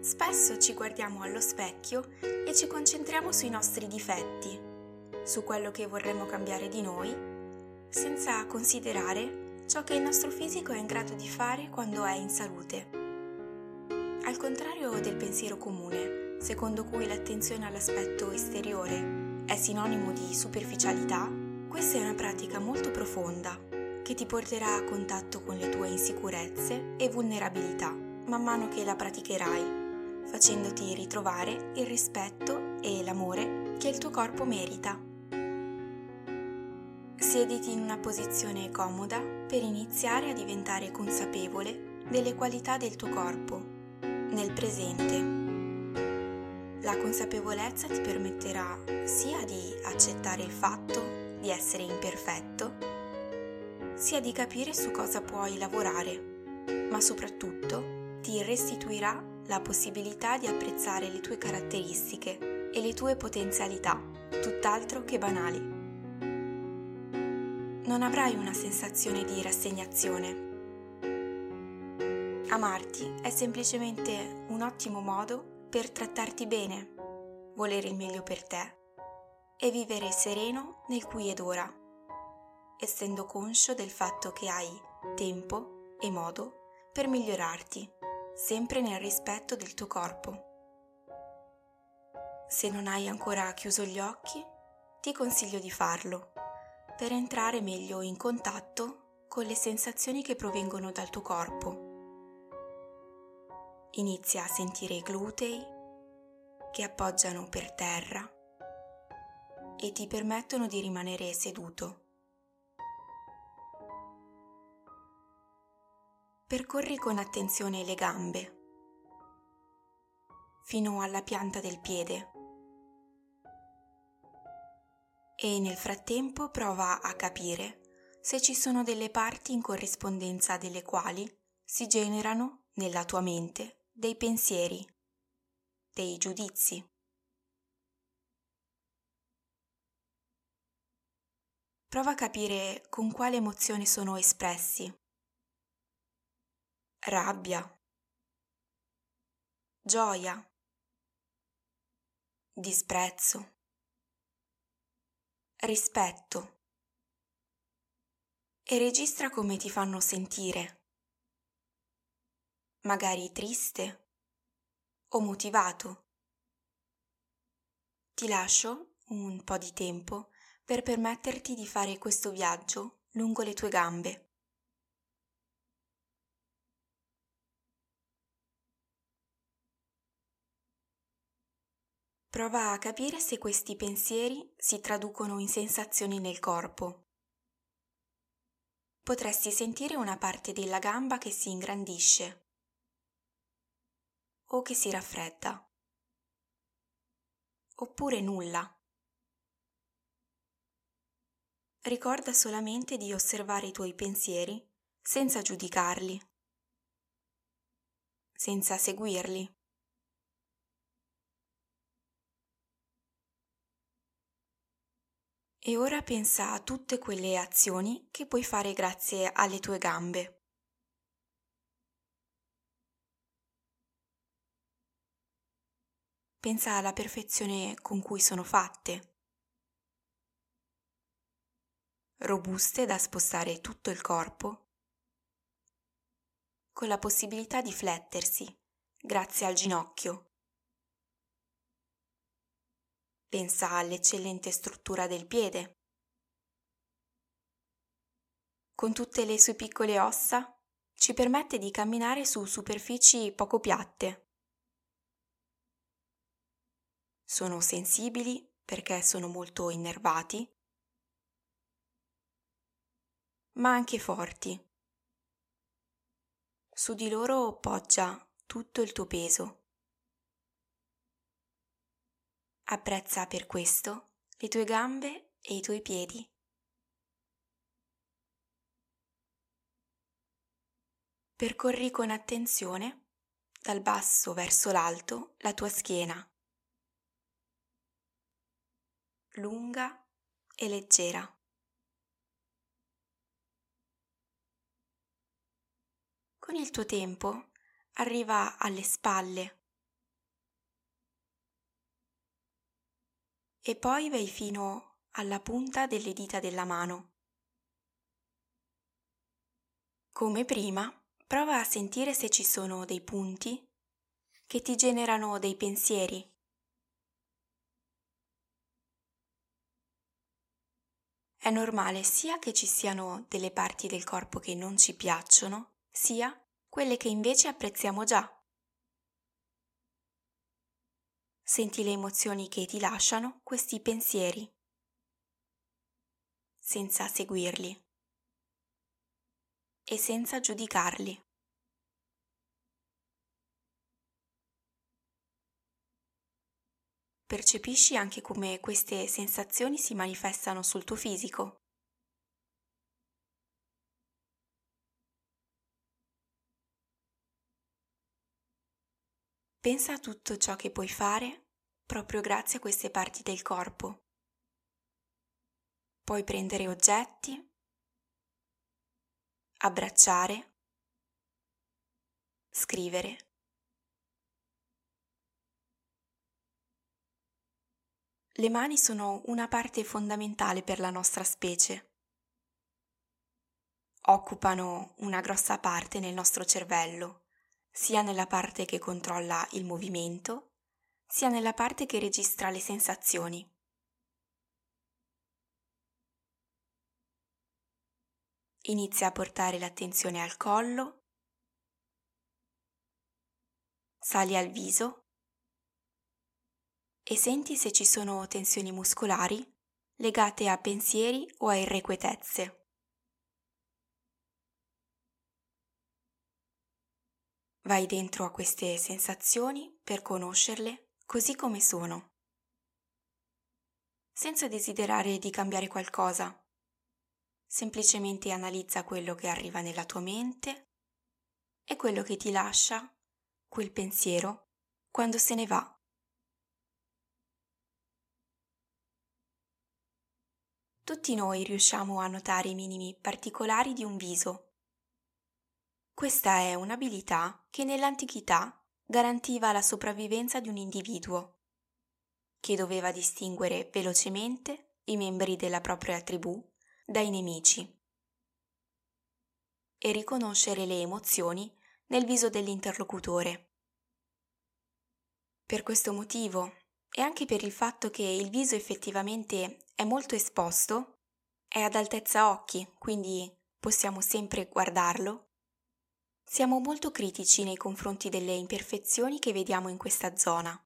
Spesso ci guardiamo allo specchio e ci concentriamo sui nostri difetti, su quello che vorremmo cambiare di noi, senza considerare ciò che il nostro fisico è in grado di fare quando è in salute. Al contrario del pensiero comune, secondo cui l'attenzione all'aspetto esteriore è sinonimo di superficialità, questa è una pratica molto profonda che ti porterà a contatto con le tue insicurezze e vulnerabilità man mano che la praticherai facendoti ritrovare il rispetto e l'amore che il tuo corpo merita. Siediti in una posizione comoda per iniziare a diventare consapevole delle qualità del tuo corpo, nel presente. La consapevolezza ti permetterà sia di accettare il fatto di essere imperfetto, sia di capire su cosa puoi lavorare, ma soprattutto ti restituirà la possibilità di apprezzare le tue caratteristiche e le tue potenzialità, tutt'altro che banali. Non avrai una sensazione di rassegnazione. Amarti è semplicemente un ottimo modo per trattarti bene, volere il meglio per te e vivere sereno nel qui ed ora, essendo conscio del fatto che hai tempo e modo per migliorarti sempre nel rispetto del tuo corpo. Se non hai ancora chiuso gli occhi, ti consiglio di farlo per entrare meglio in contatto con le sensazioni che provengono dal tuo corpo. Inizia a sentire i glutei che appoggiano per terra e ti permettono di rimanere seduto. Percorri con attenzione le gambe. Fino alla pianta del piede. E nel frattempo prova a capire se ci sono delle parti in corrispondenza delle quali si generano nella tua mente dei pensieri, dei giudizi. Prova a capire con quale emozione sono espressi rabbia, gioia, disprezzo, rispetto e registra come ti fanno sentire, magari triste o motivato. Ti lascio un po' di tempo per permetterti di fare questo viaggio lungo le tue gambe. Prova a capire se questi pensieri si traducono in sensazioni nel corpo. Potresti sentire una parte della gamba che si ingrandisce o che si raffredda, oppure nulla. Ricorda solamente di osservare i tuoi pensieri senza giudicarli, senza seguirli. E ora pensa a tutte quelle azioni che puoi fare grazie alle tue gambe. Pensa alla perfezione con cui sono fatte. Robuste da spostare tutto il corpo, con la possibilità di flettersi grazie al ginocchio Pensa all'eccellente struttura del piede. Con tutte le sue piccole ossa ci permette di camminare su superfici poco piatte. Sono sensibili perché sono molto innervati, ma anche forti. Su di loro poggia tutto il tuo peso. Apprezza per questo le tue gambe e i tuoi piedi. Percorri con attenzione, dal basso verso l'alto, la tua schiena, lunga e leggera. Con il tuo tempo arriva alle spalle e poi vai fino alla punta delle dita della mano. Come prima, prova a sentire se ci sono dei punti che ti generano dei pensieri. È normale sia che ci siano delle parti del corpo che non ci piacciono, sia quelle che invece apprezziamo già. Senti le emozioni che ti lasciano questi pensieri, senza seguirli e senza giudicarli. Percepisci anche come queste sensazioni si manifestano sul tuo fisico. Pensa a tutto ciò che puoi fare proprio grazie a queste parti del corpo. Puoi prendere oggetti, abbracciare, scrivere. Le mani sono una parte fondamentale per la nostra specie. Occupano una grossa parte nel nostro cervello sia nella parte che controlla il movimento, sia nella parte che registra le sensazioni. Inizia a portare l'attenzione al collo, sali al viso e senti se ci sono tensioni muscolari legate a pensieri o a irrequietezze. Vai dentro a queste sensazioni per conoscerle così come sono, senza desiderare di cambiare qualcosa. Semplicemente analizza quello che arriva nella tua mente e quello che ti lascia quel pensiero quando se ne va. Tutti noi riusciamo a notare i minimi particolari di un viso questa è un'abilità che nell'antichità garantiva la sopravvivenza di un individuo, che doveva distinguere velocemente i membri della propria tribù dai nemici e riconoscere le emozioni nel viso dell'interlocutore. Per questo motivo, e anche per il fatto che il viso effettivamente è molto esposto, è ad altezza occhi, quindi possiamo sempre guardarlo, siamo molto critici nei confronti delle imperfezioni che vediamo in questa zona.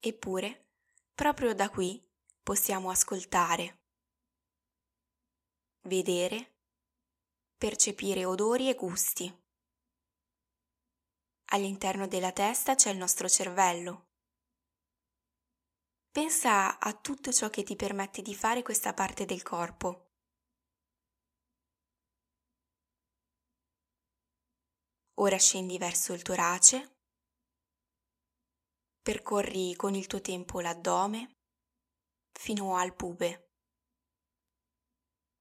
Eppure, proprio da qui possiamo ascoltare, vedere, percepire odori e gusti. All'interno della testa c'è il nostro cervello. Pensa a tutto ciò che ti permette di fare questa parte del corpo. Ora scendi verso il torace, percorri con il tuo tempo l'addome fino al pube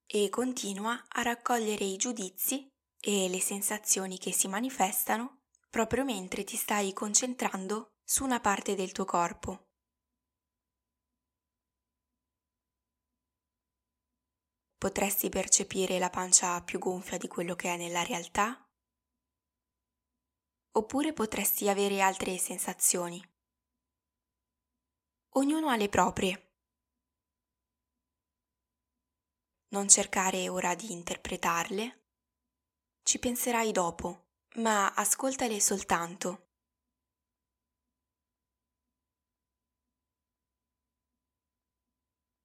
e continua a raccogliere i giudizi e le sensazioni che si manifestano proprio mentre ti stai concentrando su una parte del tuo corpo. Potresti percepire la pancia più gonfia di quello che è nella realtà? Oppure potresti avere altre sensazioni. Ognuno ha le proprie. Non cercare ora di interpretarle, ci penserai dopo, ma ascoltale soltanto.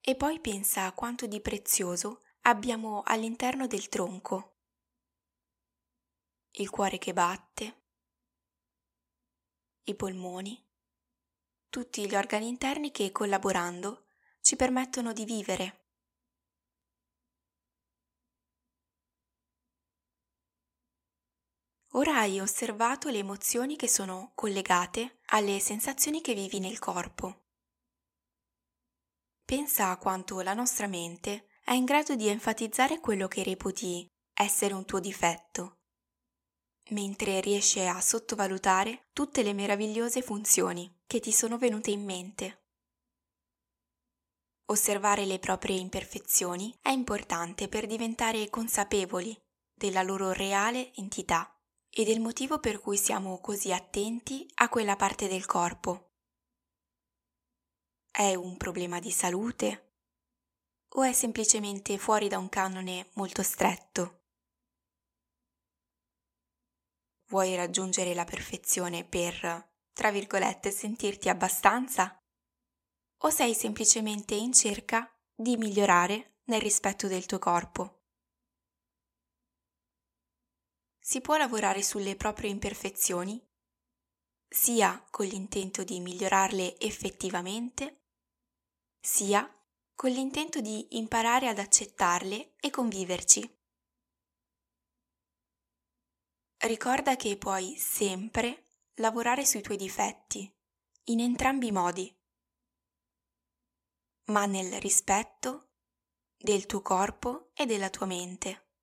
E poi pensa a quanto di prezioso abbiamo all'interno del tronco. Il cuore che batte, i polmoni, tutti gli organi interni che collaborando ci permettono di vivere. Ora hai osservato le emozioni che sono collegate alle sensazioni che vivi nel corpo. Pensa a quanto la nostra mente è in grado di enfatizzare quello che reputi essere un tuo difetto mentre riesci a sottovalutare tutte le meravigliose funzioni che ti sono venute in mente. Osservare le proprie imperfezioni è importante per diventare consapevoli della loro reale entità e del motivo per cui siamo così attenti a quella parte del corpo. È un problema di salute o è semplicemente fuori da un canone molto stretto? Vuoi raggiungere la perfezione per, tra virgolette, sentirti abbastanza? O sei semplicemente in cerca di migliorare nel rispetto del tuo corpo? si può lavorare sulle proprie imperfezioni, sia con l'intento di migliorarle effettivamente, sia con l'intento di imparare ad accettarle e conviverci. Ricorda che puoi sempre lavorare sui tuoi difetti, in entrambi i modi, ma nel rispetto del tuo corpo e della tua mente.